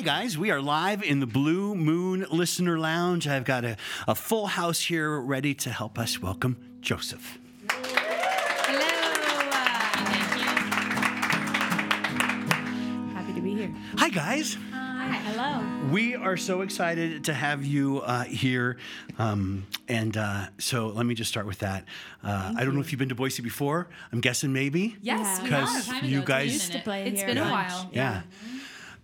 Hey guys, we are live in the Blue Moon Listener Lounge. I've got a, a full house here ready to help us welcome Joseph. Hello. Thank you. Happy to be here. Hi guys. Hi. Hello. We are so excited to have you uh, here. Um, and uh, so let me just start with that. Uh, I don't know if you've been to Boise before. I'm guessing maybe. Yes, Because have. you guys- Used to play It's here been a bunch. while. Yeah.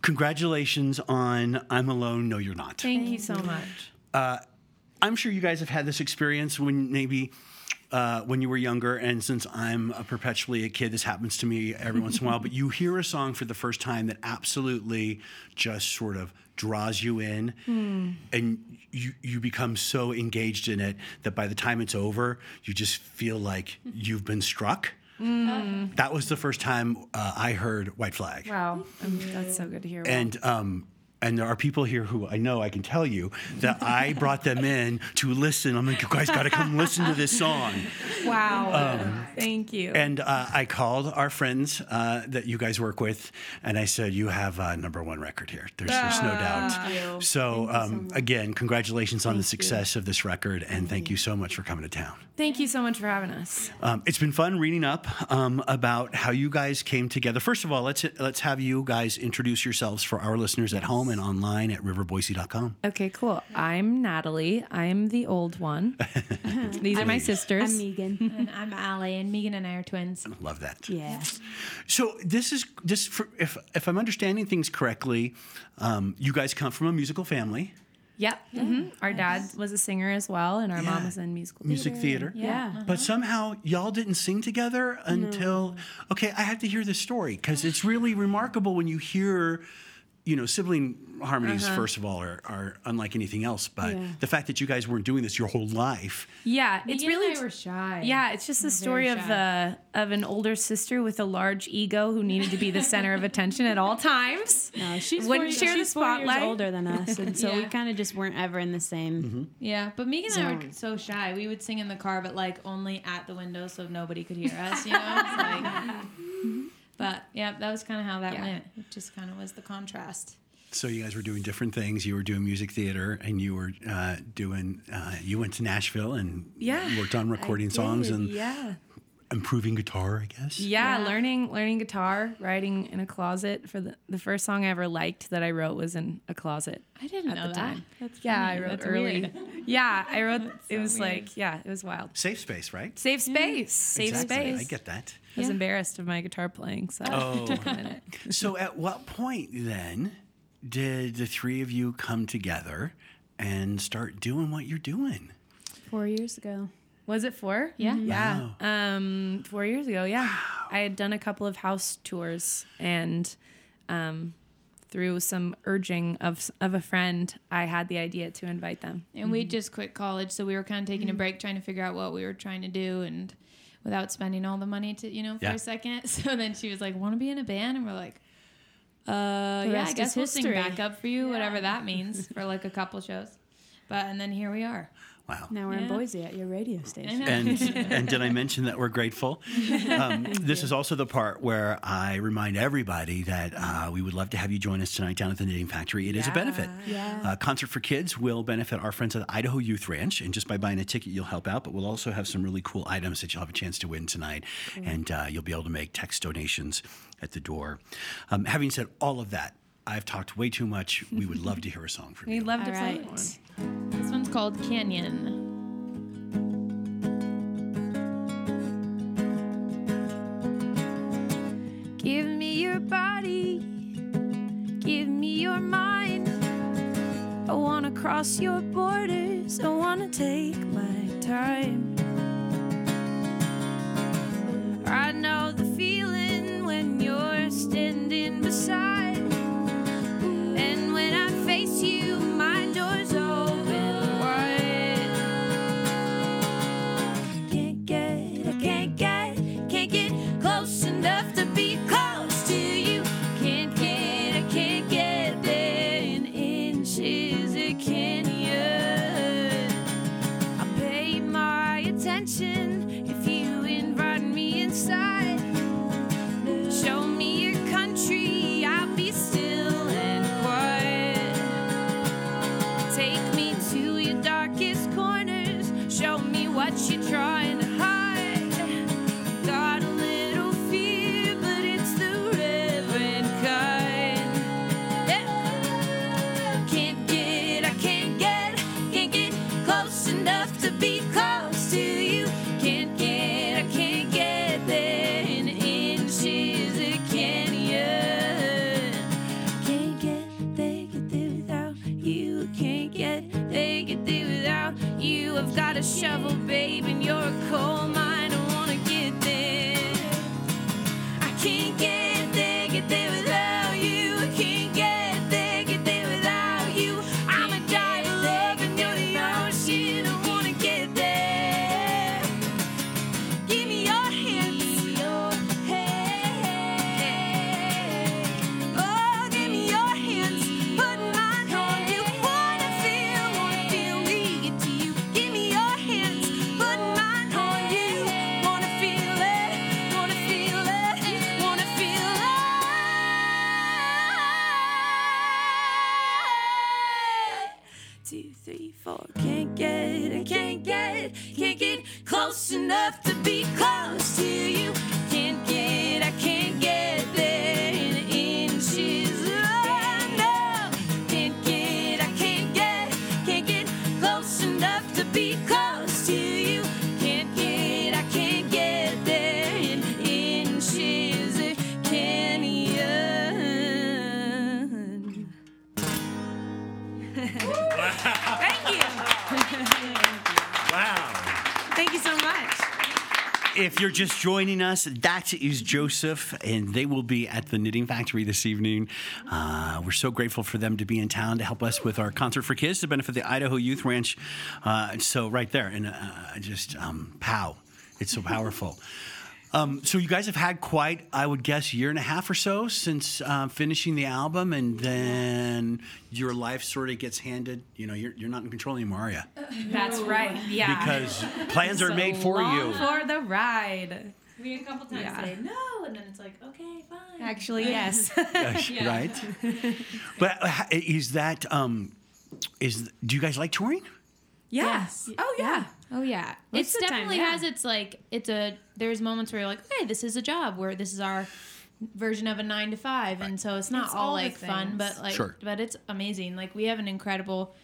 Congratulations on I'm Alone, No You're Not. Thank you so much. Uh, I'm sure you guys have had this experience when maybe uh, when you were younger, and since I'm a perpetually a kid, this happens to me every once in a while. But you hear a song for the first time that absolutely just sort of draws you in, hmm. and you you become so engaged in it that by the time it's over, you just feel like hmm. you've been struck. That was the first time uh, I heard White Flag. Wow, um, that's so good to hear. And um, and there are people here who I know I can tell you that I brought them in to listen. I'm like, you guys got to come listen to this song. wow, thank you. And uh, I called our friends uh, that you guys work with, and I said, you have a number one record here. There's, there's no doubt. So um, again, congratulations on the success of this record, and thank you so much for coming to town. thank you so much for having us. Um, it's been fun reading up um, about how you guys came together. First of all, let's let's have you guys introduce yourselves for our listeners at home and online at riverboise.com. Okay, cool. I'm Natalie. I'm the old one. These are my sisters. I'm Megan. And I'm Allie, and Megan and I are twins. Love that. yeah. So this is this for, if if I'm understanding things correctly, um, you guys come from a musical family, Yep. hmm Our dad was a singer as well, and our Yeah. mom was in musical music theater. theater. Yeah. But somehow y'all didn't sing together until okay. I have to hear this story because it's really remarkable when you hear, you know, sibling harmonies. Uh-huh. First of all, are, are unlike anything else. But Yeah. the fact that you guys weren't doing this your whole life, Yeah, it's Megan really and I were shy. Yeah, it's just the story of the of an older sister with a large ego who needed to be the center of attention at all times. No, she's Wouldn't four, share the she's four years spotlight. older than us, and so we kind of just weren't ever in the same. Mm-hmm. Yeah, but Megan and I were so shy. We would sing in the car, but like only at the window so nobody could hear us, you know? It's like, but yeah, that was kind of how that Yeah. went. It just kind of was the contrast. so you guys were doing different things. You were doing music theater, and you were uh, doing. Uh, you went to Nashville and Yeah, worked on recording I songs and yeah. improving guitar. I guess. Yeah, Yeah. learning learning guitar, writing in a closet for the the first song I ever liked that I wrote was in a closet. I didn't At know the that. time. That's Yeah, I wrote That's early. weird. Yeah, I wrote. it was weird. like yeah, it was wild. Safe space, right? Safe space, safe Exactly. space. I get that. I was Yeah. embarrassed of my guitar playing, so Oh. it took a minute. So, at what point then did the three of you come together and start doing what you're doing? Four years ago. Was it four? Yeah. Yeah. Um, four years ago. Yeah. Wow. I had done a couple of house tours and, um, through some urging of of a friend, I had the idea to invite them. And we just quit college, so we were kind of taking a break, trying to figure out what we were trying to do, and without spending all the money to, you know, for Yeah. a second. So then she was like, "Want to be in a band?" And we're like, "Uh, yeah, I guess we'll sing history. backup for you, whatever that means, for like a couple shows." But and then here we are. Wow. Now we're in Boise at your radio station. And, and did I mention that we're grateful? Um, this is also the part where I remind everybody that uh, we would love to have you join us tonight down at the Knitting Factory. It is a benefit. Yeah. Uh, Concert for Kids will benefit our friends at the Idaho Youth Ranch, and just by buying a ticket, you'll help out. But we'll also have some really cool items that you'll have a chance to win tonight, and uh, you'll be able to make text donations at the door. Um, having said all of that, I've talked way too much. We would love to hear a song from you. We you. loved All to play right. one. This one's called Canyon. Give me your body, give me your mind. I wanna cross your borders, I wanna take my time. I know the feeling when you're standing beside. Just joining us, that is Joseph, and they will be at the Knitting Factory this evening. Uh, we're so grateful for them to be in town to help us with our concert for kids to benefit the Idaho Youth Ranch. Uh, so right there, and uh, just um, pow, it's so powerful. Um, so you guys have had quite, I would guess, year and a half or so since uh, finishing the album, and then your life sort of gets handed. You know, you're, you're not in control anymore, are you? That's right. Yeah. Because plans are made for you. for the ride. We a couple times Yeah. say no, and then it's like, okay, fine. Actually, yes. Yes, Yeah. right. But uh, is that um, is do you guys like touring? yes. Oh yeah. Oh yeah, it it's of the time, definitely yeah. has its like it's a there's moments where you're like, okay, this is a job where this is our version of a nine to five, and so it's not It's all all like fun, but like Sure. but it's amazing. Like we have an incredible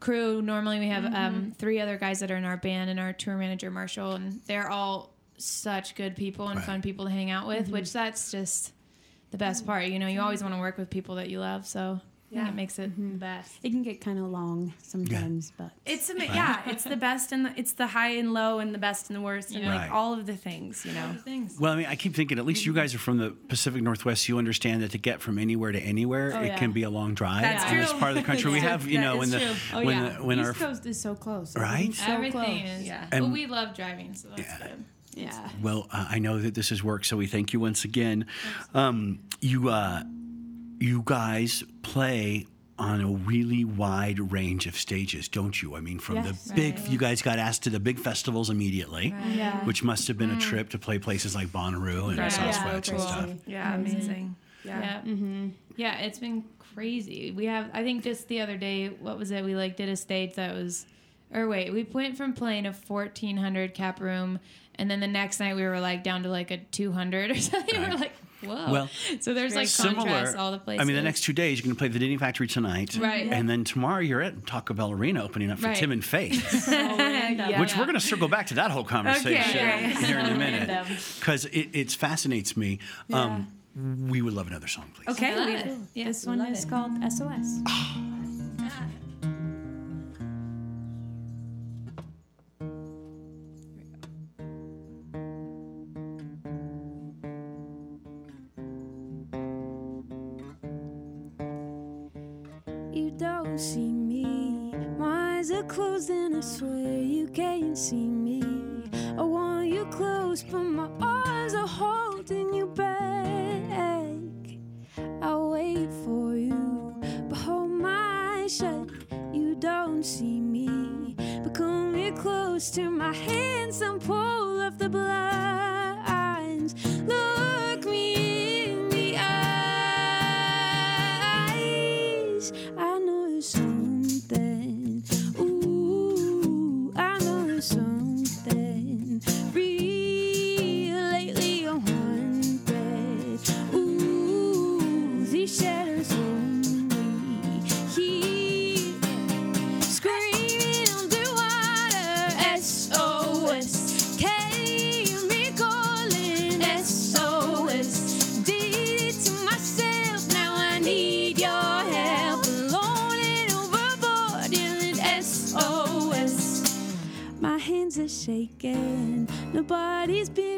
crew. Normally we have Mm-hmm. um, three other guys that are in our band and our tour manager Marshall, and they're all such good people and Right. fun people to hang out with. Mm-hmm. Which that's just the best part. You know, you always want to work with people that you love, so I think Yeah. it makes it the best. It can get kind of long sometimes, but It's ama- yeah, it's the best and the, it's the high and low and the best and the worst and Yeah. like Right. all of the things, you know. Things. Well, I mean, I keep thinking at least you guys are from the Pacific Northwest. You understand that to get from anywhere to anywhere, Oh, it yeah. can be a long drive. That's in this part of the country, we have you know when is the oh when yeah, the, when East our Coast is so close. Right? So Everything close. is. Yeah. but And- we love driving, so that's Yeah. good. Yeah. Well, uh, I know that this has worked, so we thank you once again. Um, you, uh, you guys play on a really wide range of stages, don't you? I mean, from Yes. the big, Right. you guys got asked to the big festivals immediately, Yeah. which must have been a trip to play places like Bonnaroo and Right. Sasquatch Yeah, and cool. stuff. Yeah, amazing. Yeah. Yeah. Mm-hmm. Yeah, it's been crazy. We have, I think just the other day, what was it? We like did a stage that was, or wait, we went from playing a 1400 cap room, and then the next night we were like down to like a 200 or something. Right. We're like, whoa. Well, so there's like contrast all the places. I mean, the next two days you're going to play the Knitting Factory tonight, Right. Yeah. And then tomorrow you're at Taco Bell Arena opening up for Right. Tim and Faith, Yeah. which we're going to circle back to that whole conversation Okay. here in a minute because it, it fascinates me. Um, we would love another song, please. Okay. we- Yeah, This one love is it. called SOS. Nobody's been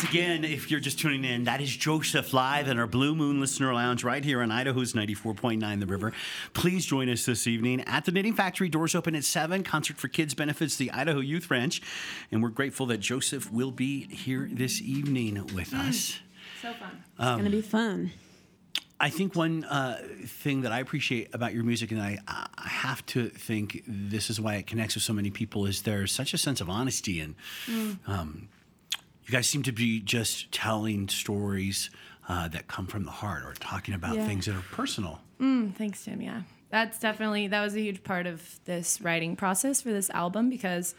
Once again, if you're just tuning in, that is Joseph live in our Blue Moon Listener Lounge right here on Idaho's 94.9 The River. Please join us this evening at the Knitting Factory. Doors open at 7. Concert for Kids benefits the Idaho Youth Ranch. And we're grateful that Joseph will be here this evening with us. So fun. It's gonna be fun. I think one uh, thing that I appreciate about your music, and I, I have to think this is why it connects with so many people, is there's such a sense of honesty, and um, you guys seem to be just telling stories uh, that come from the heart, or talking about Yeah. things that are personal. Thanks, Tim. Yeah. That's definitely, that was a huge part of this writing process for this album because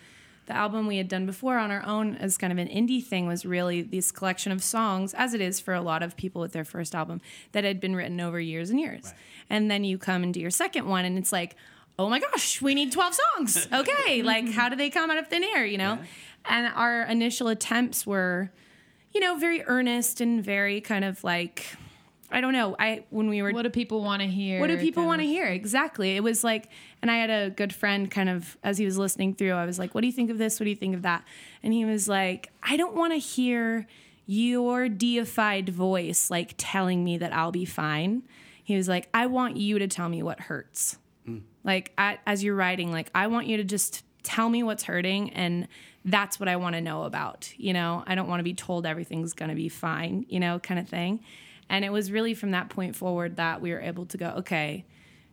the album we had done before on our own as kind of an indie thing was really this collection of songs, as it is for a lot of people with their first album, that had been written over years and years. And then you come and do your second one, and it's like, oh my gosh, we need 12 songs. Okay. like, how do they come out of thin air, you know? And our initial attempts were, you know, very earnest and very kind of like, I don't know. I when we were What do people want to hear? what do people want to hear? Exactly. It was like, and I had a good friend kind of, as he was listening through, I was like, what do you think of this? What do you think of that? And he was like, I don't want to hear your deified voice like telling me that I'll be fine. He was like, I want you to tell me what hurts. Mm. Like, at, as you're writing, like, I want you to just tell me what's hurting and that's what I want to know about. You know, I don't want to be told everything's going to be fine, you know, kind of thing. And it was really from that point forward that we were able to go, okay,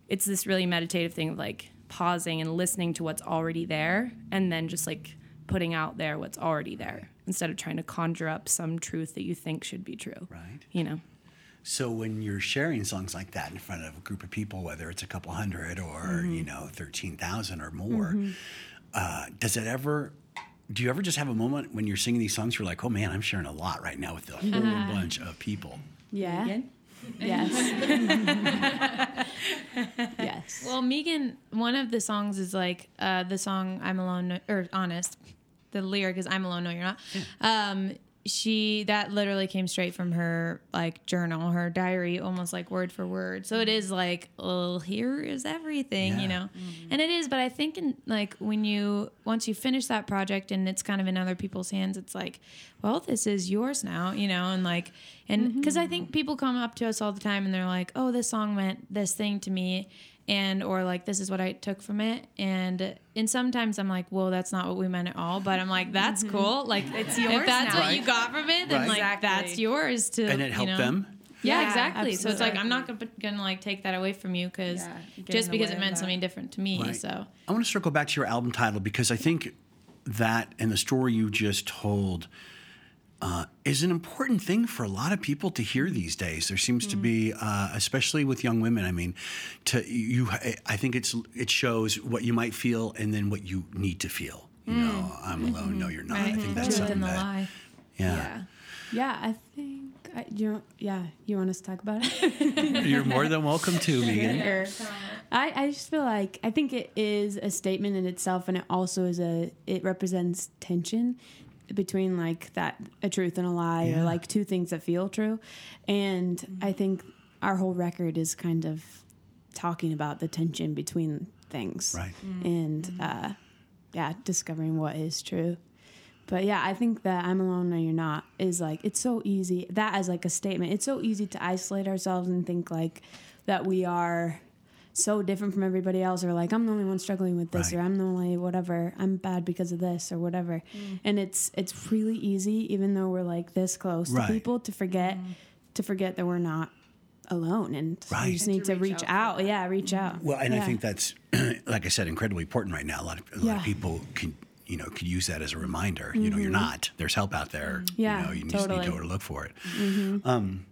it's this really meditative thing of like pausing and listening to what's already there and then just like putting out there what's already there instead of trying to conjure up some truth that you think should be true. Right. You know? So when you're sharing songs like that in front of a group of people, whether it's a couple hundred or you know thirteen thousand or more, uh, does it ever? Do you ever just have a moment when you're singing these songs? You're like, oh man, I'm sharing a lot right now with a whole bunch of people. Yeah. Yes. yes. Well, Megan, one of the songs is like uh, the song "I'm Alone" No- or "Honest." The lyric is "I'm alone, no, you're not." Um, she that literally came straight from her like journal, her diary, almost like word for word. So it is like, oh, here is everything, Yeah. you know, mm-hmm. and it is. But I think in like when you once you finish that project and it's kind of in other people's hands, it's like, well, this is yours now, you know, and like, and mm-hmm. because I think people come up to us all the time and they're like, oh, this song meant this thing to me and or like this is what I took from it and and sometimes I'm like well that's not what we meant at all but I'm like that's mm-hmm. cool like it's yours if that's now. what you got from it then Right. like Exactly. that's yours to And it you helped know. them. yeah, Yeah, exactly so it's like I'm not gonna, gonna like take that away from you because Yeah, just because it meant that. something different to me Right. so I want to circle back to your album title because I think that and the story you just told uh, is an important thing for a lot of people to hear these days. There seems to be, uh, especially with young women. I mean, to you, I think it's it shows what you might feel and then what you need to feel. You know, I'm alone. No, you're not. I think that's truth something in the that, lie yeah. Yeah. Yeah, I think I, you. Yeah, you want us to talk about it? you're more than welcome to, Megan. Or- I, I just feel like I think it is a statement in itself, and it also is a it represents tension between like that a truth and a lie, Yeah. or like two things that feel true. And mm-hmm. I think our whole record is kind of talking about the tension between things, Right. Mm-hmm. And mm-hmm. uh, yeah, discovering what is true. But yeah, I think that I'm alone, no, you're not is like it's so easy. That as like a statement, it's so easy to isolate ourselves and think like that we are so different from everybody else, or like I'm the only one struggling with this, Right. or I'm the only whatever, I'm bad because of this, or whatever. And it's it's really easy, even though we're like this close Right. to people, to forget to forget that we're not alone and Right. you just need to, reach, out. Yeah, reach out. Well, and I think that's, like I said, incredibly important right now. A lot of, a lot Yeah. of people can, you know, could use that as a reminder. You know, you're not. There's help out there. Mm-hmm. Yeah, you know, you just need to go to look for it. Um,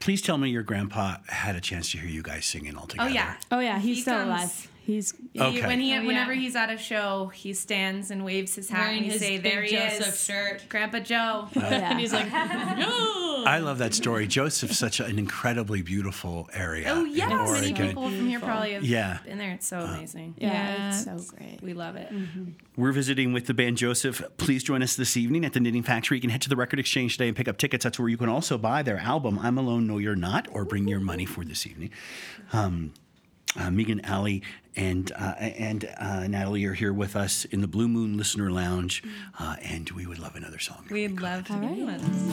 please tell me your grandpa had a chance to hear you guys singing all oh, together. Oh together. yeah. Oh yeah, he's He still comes- alive. He's He- Okay. when he, Oh, yeah. whenever he's at a show, he stands and waves his hat Wearing and he his say, "There he Joseph is, shirt. Grandpa Joe." yeah. And he's like, no. I love that story. Joseph's such an incredibly beautiful area. oh in yeah, many Oregon. people from here probably have Yeah. been there. It's so amazing. yeah, Yeah. it's so great. We love it. We're visiting with the band Joseph. Please join us this evening at the Knitting Factory. You can head to the Record Exchange today and pick up tickets. That's where you can also buy their album, I'm Alone, No You're Not, or bring your money for this evening. Um, uh, Megan, Allie, and uh, and uh, Natalie are here with us in the Blue Moon Listener Lounge, uh, and we would love another song. We'd love to All be right. with us.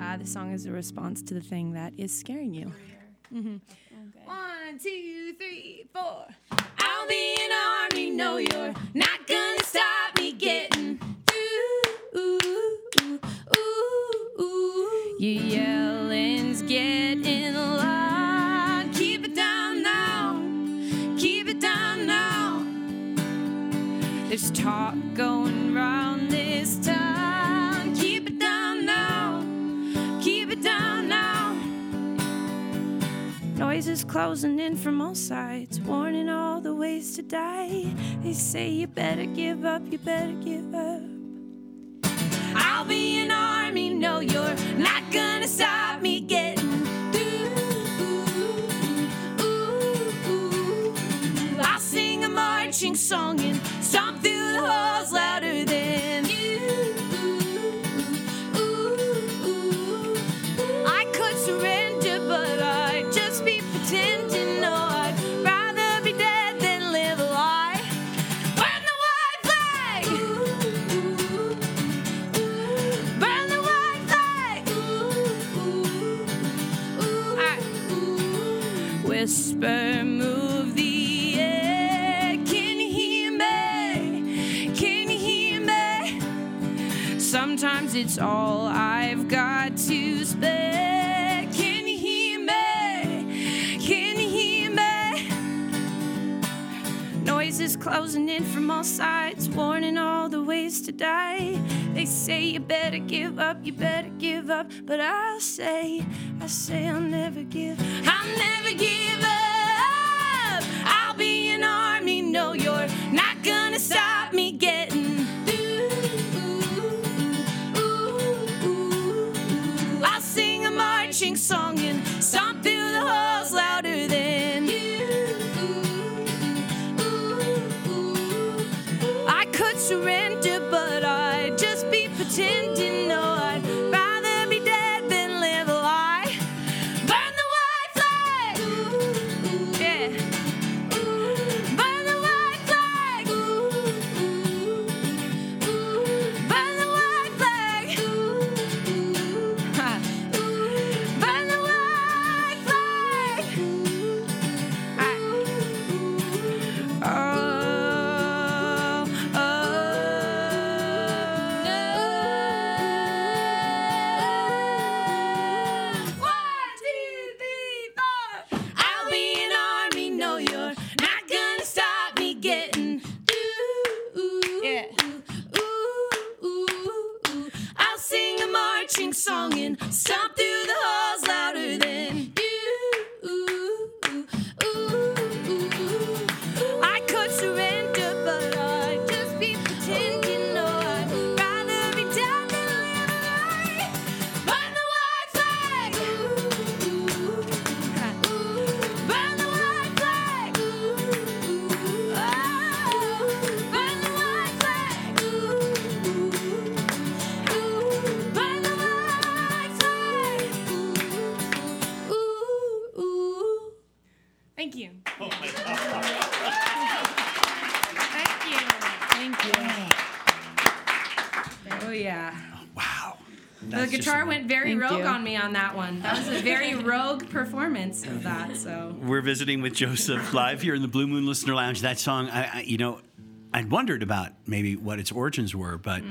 Uh, this song is a response to the thing that is scaring you. Mhm. One, two, three, four. I'll be an army, no, you're not gonna stop me getting There's talk going round this town. Keep it down now, keep it down now. Noises closing in from all sides, warning all the ways to die. They say you better give up, you better give up. I'll be an army, no, you're not gonna stop me getting song and stomp through the halls louder than give up, you better give up. But I'll say, I say I'll The That's just guitar amazing. went very Thank rogue you. on me on that one. That was a very rogue performance of that. So We're visiting with Joseph live here in the Blue Moon Listener Lounge. That song, I, I you know, I'd wondered about maybe what its origins were, but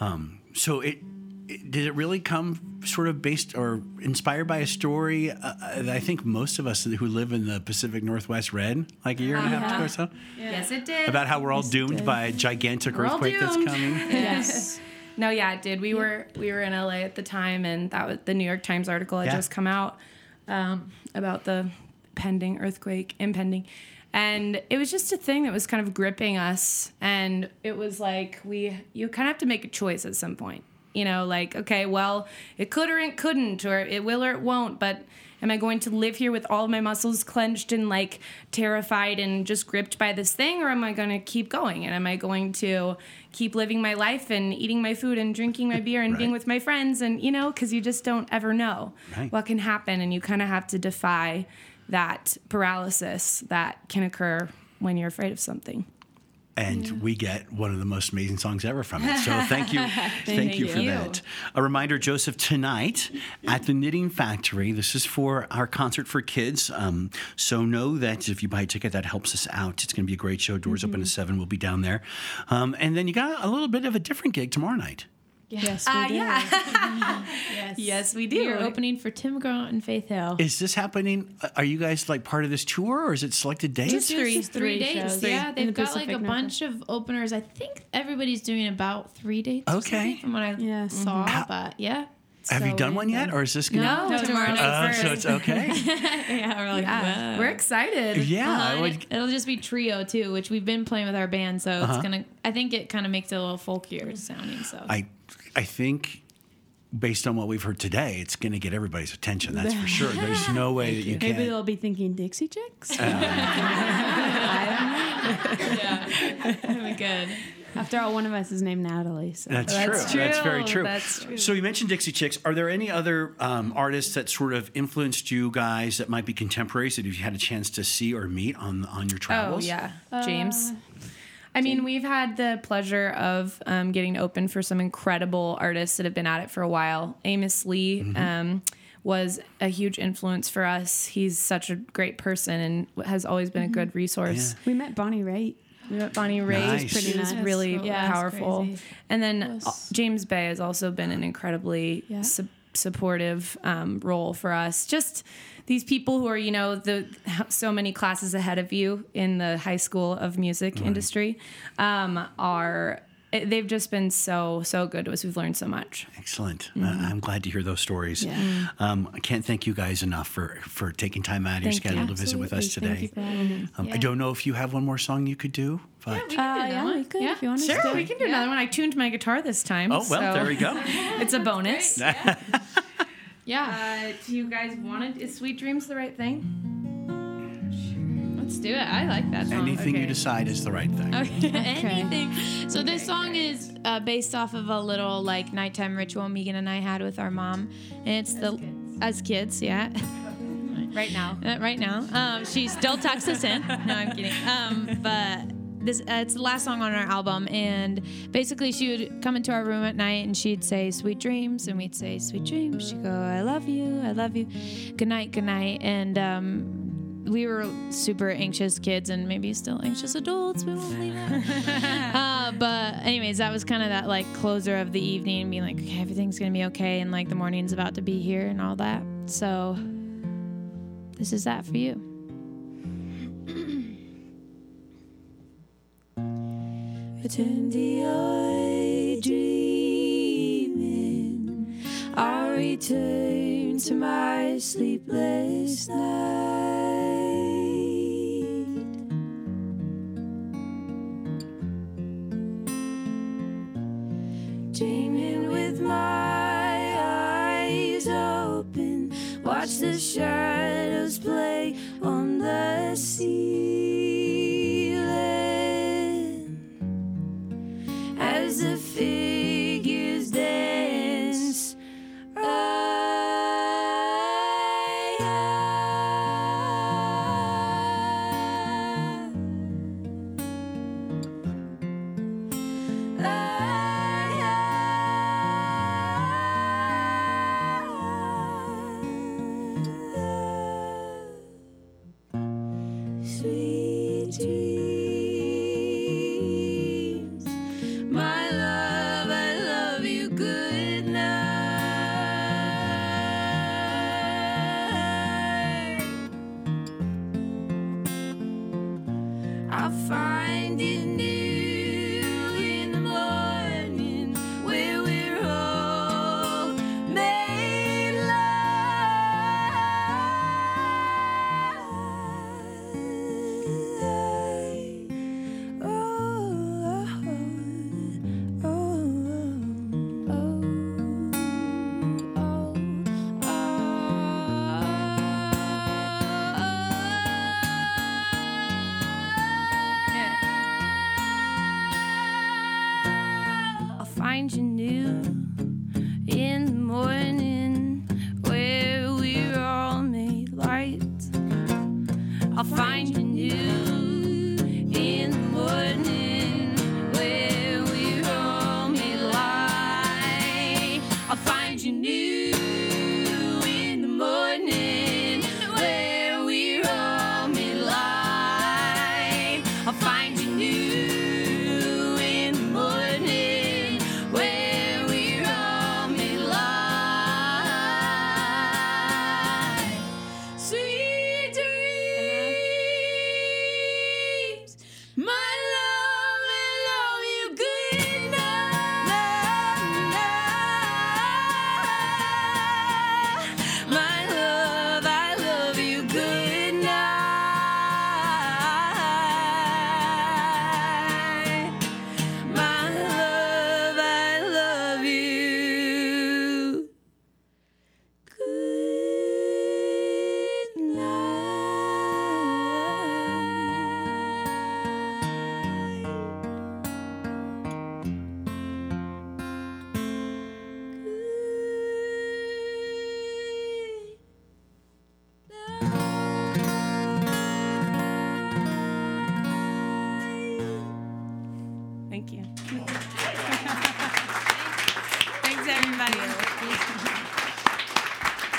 um, so it did it really come sort of based or inspired by a story uh, that I think most of us who live in the Pacific Northwest read like a year and a half ago or so? Yes, it did. About how we're all Yes, doomed by a gigantic We're earthquake that's coming. Yes. No, yeah, it did. We were we were in LA at the time, and that was the New York Times article had Yeah. just come out um, about the pending earthquake, impending, and it was just a thing that was kind of gripping us. And it was like we you kind of have to make a choice at some point. You know, like okay, well, it could or it couldn't, or it will or it won't, but. Am I going to live here with all of my muscles clenched and like terrified and just gripped by this thing, or am I going to keep going? And am I going to keep living my life and eating my food and drinking my beer and being with my friends? And you know, because you just don't ever know Right. what can happen, and you kind of have to defy that paralysis that can occur when you're afraid of something. And we get one of the most amazing songs ever from it. So thank you, thank, you for you. that. A reminder, Joseph, tonight at the Knitting Factory. This is for our concert for kids. Um, so know that if you buy a ticket, that helps us out. It's going to be a great show. Doors open at seven. We'll be down there, um, and then you got a little bit of a different gig tomorrow night. Yes, we Uh, do. yeah. Yes. Yes, we do. We are opening for Tim McGraw and Faith Hill. Is this happening? Are you guys like part of this tour, or is it selected dates? Just three, Just three three days. shows. Yeah, they've the got like a Pacific bunch of openers. I think everybody's doing about three dates. Okay. from what I Yes. saw, but yeah. Have you done one yet, or is this gonna? No, tomorrow night Oh, so it's okay. yeah, we're like, Yeah, wow. we're excited. yeah, Uh-huh, would- it, it'll just be trio too, which we've been playing with our band, so Uh-huh. it's gonna. I think it kind of makes it a little folkier sounding. So I, I think based on what we've heard today, it's going to get everybody's attention. That's for sure. There's no way that you Maybe can. Maybe they'll be thinking Dixie Chicks. yeah, that'd be good. After all, one of us is named Natalie. So. That's, That's true. That's very true. That's true. So you mentioned Dixie Chicks. Are there any other um, artists that sort of influenced you guys that might be contemporaries that you've had a chance to see or meet on on your travels? Oh travels? yeah, James. I mean, we've had the pleasure of um, getting to open for some incredible artists that have been at it for a while. Amos Lee um, was a huge influence for us. He's such a great person and has always been a good resource. we met Bonnie Raitt. We Bonnie Raitt, Nice. pretty Pretty was nuts. really Yeah, powerful. crazy. And then Was- uh, James Bay has also been an incredibly Yeah. su- supportive um, role for us. Just these people who are, you know, the so many classes ahead of you in the high school of music industry um, are. It- They've just been so so good to us. We've learned so much. Excellent. Uh, I'm glad to hear those stories. Yeah. Um, I can't thank you guys enough for for taking time out of your Thank you. schedule to visit with us today. Thank you for having. Um, I don't know if you have one more song you could do, but we can Uh, do that yeah, one. we Yeah. if you want to. Sure, we can do another one. I tuned my guitar this time. oh well, so there we go. It's a bonus. Yeah, Uh, do you guys want it? Is Sweet Dreams the right thing? Let's do it. I like that song. Anything you decide is the right thing. Okay. Anything. So this song is uh, based off of a little like nighttime ritual Megan and I had with our mom, and it's the as kids, yeah. Right now. Uh, right now. Um, she still tucks us in. No, I'm kidding. Um, but this uh, it's the last song on our album, and basically she would come into our room at night and she'd say "Sweet dreams," and we'd say "Sweet dreams." She'd go, "I love you, I love you, good night, good night," and um, we were super anxious kids and maybe still anxious adults. We won't leave uh, but anyways, that was kind of that like closer of the evening, being like, okay, everything's gonna be okay, and like the morning's about to be here and all that. So this is that for you. Return to I'll return to my sleepless night. Dreaming with my eyes open. Watch the shadows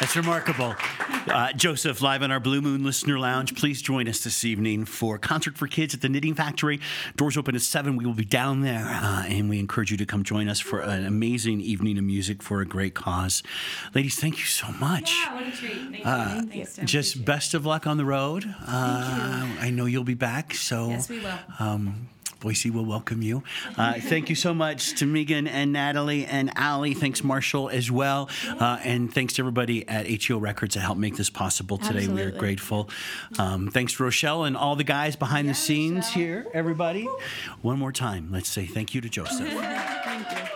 That's remarkable. Uh, Joseph, live in our Blue Moon Listener Lounge. Please join us this evening for Concert for Kids at the Knitting Factory. Doors open at 7. We will be down there, uh, and we encourage you to come join us for an amazing evening of music for a great cause. Ladies, thank you so much. Yeah, what a treat. Thank you. Thanks. Just best of luck on the road. Uh, I know you'll be back, so Yes, we will. um, Boise will welcome you. Uh, thank you so much to Megan and Natalie and Allie. Thanks, Marshall, as well. Uh, and thanks to everybody at ATO Records that helped make this possible today. We are grateful. Um, thanks to Rochelle and all the guys behind the scenes here, everybody. One more time, let's say thank you to Joseph.